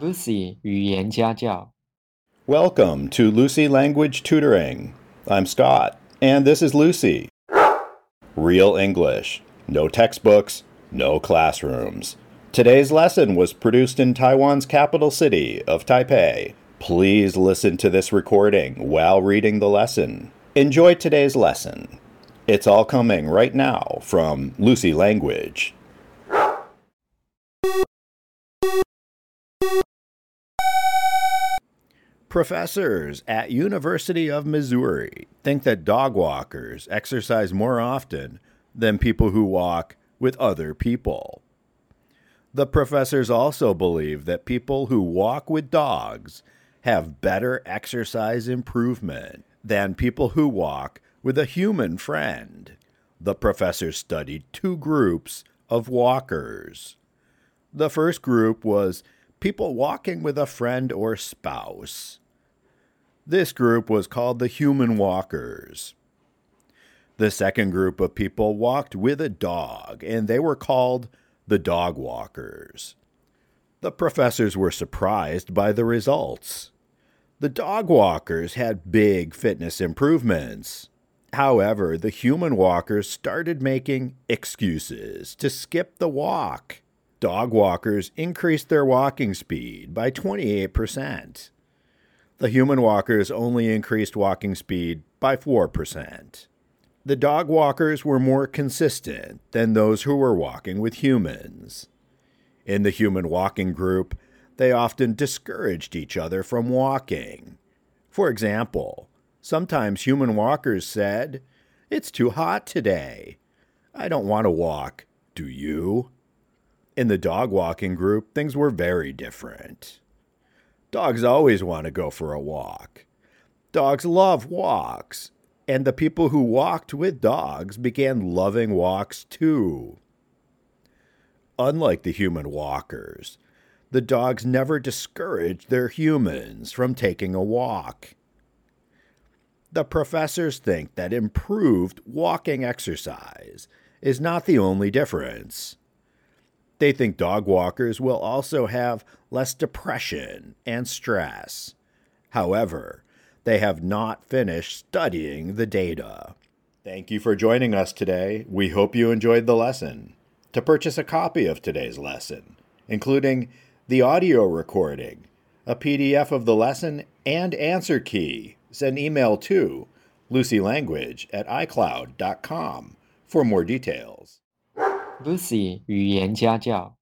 Lucy 语言家教。 Welcome to Lucy Language Tutoring. I'm Scott, and this is Lucy. Real English. No textbooks, no classrooms. Today's lesson was produced in Taiwan's capital city of Taipei. Please listen to this recording while reading the lesson. Enjoy today's lesson. It's all coming right now from Lucy Language. Professors at University of Missouri think that dog walkers exercise more often than people who walk with other people. The professors also believe that people who walk with dogs have better exercise improvement than people who walk with a human friend. The professors studied two groups of walkers. The first group was people walking with a friend or spouse. This group was called the human walkers. The second group of people walked with a dog, and they were called the dog walkers. The professors were surprised by the results. The dog walkers had big fitness improvements. However, the human walkers started making excuses to skip the walk. Dog walkers increased their walking speed by 28%. The human walkers only increased walking speed by 4%. The dog walkers were more consistent than those who were walking with humans. In the human walking group, they often discouraged each other from walking. For example, sometimes human walkers said, It's too hot today. I don't want to walk. Do you? In the dog walking group, things were very different. Dogs always want to go for a walk. Dogs love walks, and the people who walked with dogs began loving walks too. Unlike the human walkers, the dogs never discouraged their humans from taking a walk. The professors think that improved walking exercise is not the only difference. They think dog walkers will also have less depression and stress. However, they have not finished studying the data. Thank you for joining us today. We hope you enjoyed the lesson. To purchase a copy of today's lesson, including the audio recording, a PDF of the lesson, and answer key, send email to lucylanguage at icloud.com for more details. Lucy 语言家教。